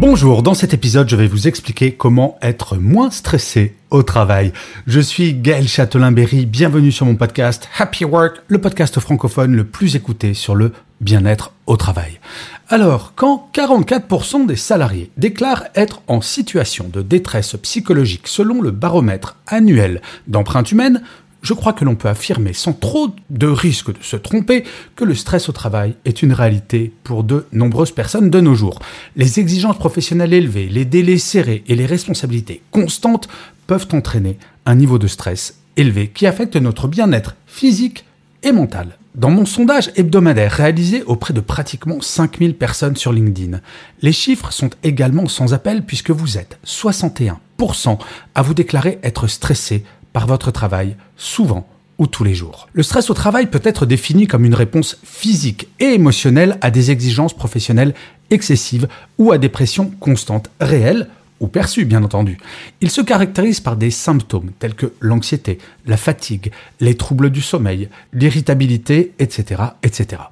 Bonjour, dans cet épisode, je vais vous expliquer comment être moins stressé au travail. Je suis Gaël Châtelain-Berry, bienvenue sur mon podcast Happy Work, le podcast francophone le plus écouté sur le bien-être au travail. Alors, quand 44% des salariés déclarent être en situation de détresse psychologique selon le baromètre annuel d'empreinte humaine, je crois que l'on peut affirmer sans trop de risque de se tromper que le stress au travail est une réalité pour de nombreuses personnes de nos jours. Les exigences professionnelles élevées, les délais serrés et les responsabilités constantes peuvent entraîner un niveau de stress élevé qui affecte notre bien-être physique et mental. Dans mon sondage hebdomadaire réalisé auprès de pratiquement 5000 personnes sur LinkedIn, les chiffres sont également sans appel puisque vous êtes 61% à vous déclarer être stressé par votre travail, souvent ou tous les jours. Le stress au travail peut être défini comme une réponse physique et émotionnelle à des exigences professionnelles excessives ou à des pressions constantes, réelles ou perçues bien entendu. Il se caractérise par des symptômes tels que l'anxiété, la fatigue, les troubles du sommeil, l'irritabilité, etc., etc.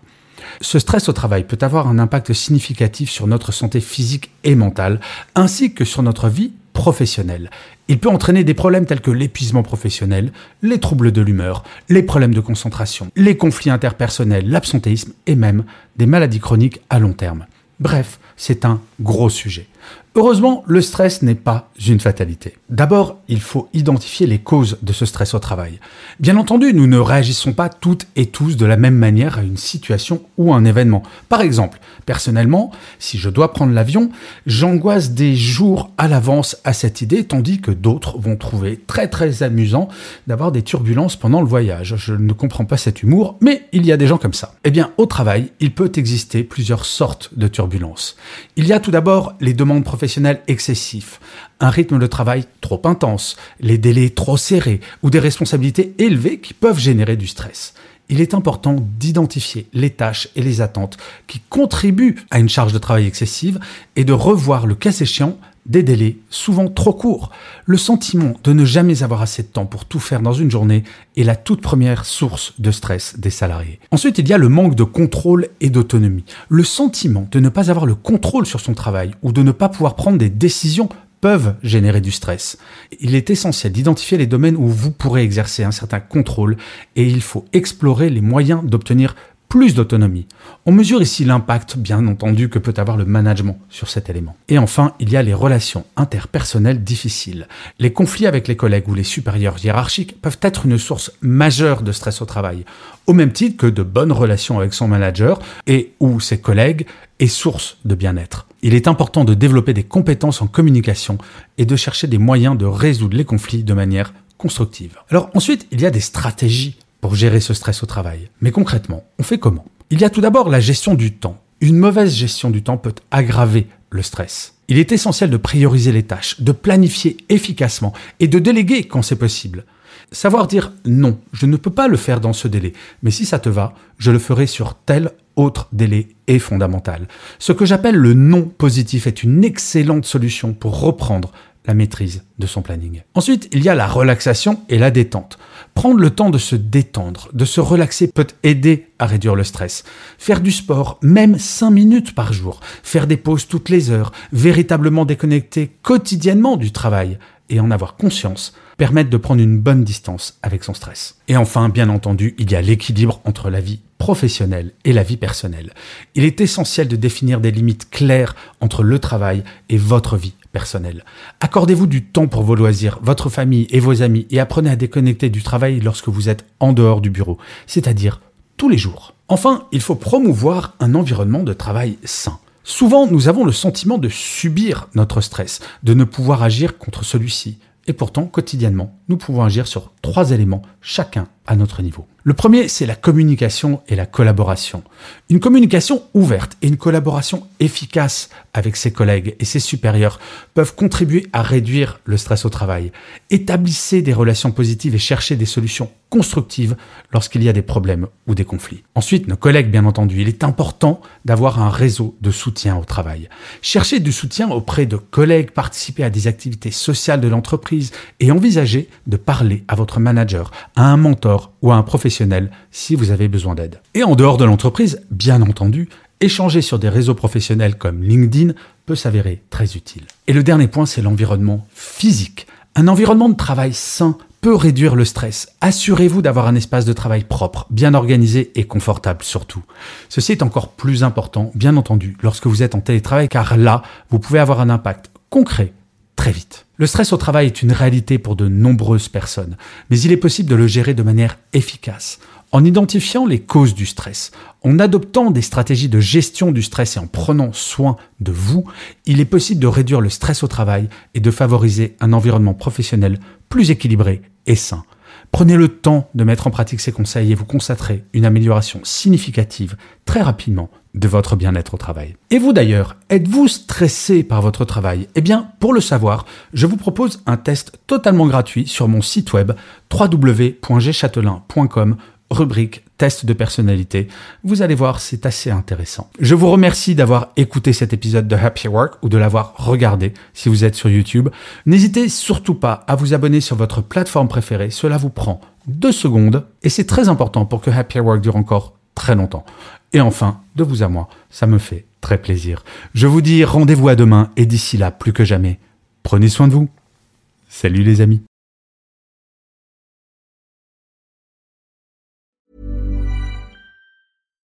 Ce stress au travail peut avoir un impact significatif sur notre santé physique et mentale, ainsi que sur notre vie professionnelle. Il peut entraîner des problèmes tels que l'épuisement professionnel, les troubles de l'humeur, les problèmes de concentration, les conflits interpersonnels, l'absentéisme et même des maladies chroniques à long terme. Bref, c'est un gros sujet. Heureusement, le stress n'est pas une fatalité. D'abord, il faut identifier les causes de ce stress au travail. Bien entendu, nous ne réagissons pas toutes et tous de la même manière à une situation ou un événement. Par exemple, personnellement, si je dois prendre l'avion, j'angoisse des jours à l'avance à cette idée, tandis que d'autres vont trouver très très amusant d'avoir des turbulences pendant le voyage. Je ne comprends pas cet humour, mais il y a des gens comme ça. Eh bien, au travail, il peut exister plusieurs sortes de turbulences. Il y a tout d'abord les demandes professionnelles excessif, un rythme de travail trop intense, les délais trop serrés ou des responsabilités élevées qui peuvent générer du stress. Il est important d'identifier les tâches et les attentes qui contribuent à une charge de travail excessive et de revoir le cas échéant des délais souvent trop courts. Le sentiment de ne jamais avoir assez de temps pour tout faire dans une journée est la toute première source de stress des salariés. Ensuite, il y a le manque de contrôle et d'autonomie. Le sentiment de ne pas avoir le contrôle sur son travail ou de ne pas pouvoir prendre des décisions peuvent générer du stress. Il est essentiel d'identifier les domaines où vous pourrez exercer un certain contrôle et il faut explorer les moyens d'obtenir plus d'autonomie. On mesure ici l'impact, bien entendu, que peut avoir le management sur cet élément. Et enfin, il y a les relations interpersonnelles difficiles. Les conflits avec les collègues ou les supérieurs hiérarchiques peuvent être une source majeure de stress au travail, au même titre que de bonnes relations avec son manager et ou ses collègues est source de bien-être. Il est important de développer des compétences en communication et de chercher des moyens de résoudre les conflits de manière constructive. Alors ensuite, il y a des stratégies pour gérer ce stress au travail. Mais concrètement, on fait comment? Il y a tout d'abord la gestion du temps. Une mauvaise gestion du temps peut aggraver le stress. Il est essentiel de prioriser les tâches, de planifier efficacement et de déléguer quand c'est possible. Savoir dire non, je ne peux pas le faire dans ce délai, mais si ça te va, je le ferai sur tel autre délai est fondamental. Ce que j'appelle le non positif est une excellente solution pour reprendre la maîtrise de son planning. Ensuite, il y a la relaxation et la détente. Prendre le temps de se détendre, de se relaxer peut aider à réduire le stress. Faire du sport, même 5 minutes par jour, faire des pauses toutes les heures, véritablement déconnecter quotidiennement du travail et en avoir conscience permettent de prendre une bonne distance avec son stress. Et enfin, bien entendu, il y a l'équilibre entre la vie professionnelle et la vie personnelle. Il est essentiel de définir des limites claires entre le travail et votre vie personnelle. Accordez-vous du temps pour vos loisirs, votre famille et vos amis et apprenez à déconnecter du travail lorsque vous êtes en dehors du bureau, c'est-à-dire tous les jours. Enfin, il faut promouvoir un environnement de travail sain. Souvent, nous avons le sentiment de subir notre stress, de ne pouvoir agir contre celui-ci. Et pourtant, quotidiennement, nous pouvons agir sur trois éléments, chacun notre niveau. Le premier, c'est la communication et la collaboration. Une communication ouverte et une collaboration efficace avec ses collègues et ses supérieurs peuvent contribuer à réduire le stress au travail. Établissez des relations positives et cherchez des solutions constructives lorsqu'il y a des problèmes ou des conflits. Ensuite, nos collègues, bien entendu, il est important d'avoir un réseau de soutien au travail. Cherchez du soutien auprès de collègues, participez à des activités sociales de l'entreprise et envisagez de parler à votre manager, à un mentor ou à un professionnel si vous avez besoin d'aide. Et en dehors de l'entreprise, bien entendu, échanger sur des réseaux professionnels comme LinkedIn peut s'avérer très utile. Et le dernier point, c'est l'environnement physique. Un environnement de travail sain peut réduire le stress. Assurez-vous d'avoir un espace de travail propre, bien organisé et confortable surtout. Ceci est encore plus important, bien entendu, lorsque vous êtes en télétravail, car là, vous pouvez avoir un impact concret très vite. Le stress au travail est une réalité pour de nombreuses personnes, mais il est possible de le gérer de manière efficace en identifiant les causes du stress, en adoptant des stratégies de gestion du stress et en prenant soin de vous, il est possible de réduire le stress au travail et de favoriser un environnement professionnel plus équilibré et sain. Prenez le temps de mettre en pratique ces conseils et vous constaterez une amélioration significative très rapidement de votre bien-être au travail. Et vous d'ailleurs, êtes-vous stressé par votre travail? Eh bien, pour le savoir, je vous propose un test totalement gratuit sur mon site web www.gchatelain.com rubrique test de personnalité. Vous allez voir, c'est assez intéressant. Je vous remercie d'avoir écouté cet épisode de Happy Work ou de l'avoir regardé si vous êtes sur YouTube. N'hésitez surtout pas à vous abonner sur votre plateforme préférée. Cela vous prend deux secondes et c'est très important pour que Happy Work dure encore très longtemps. Et enfin, de vous à moi, ça me fait très plaisir. Je vous dis rendez-vous à demain et d'ici là, plus que jamais, prenez soin de vous. Salut les amis.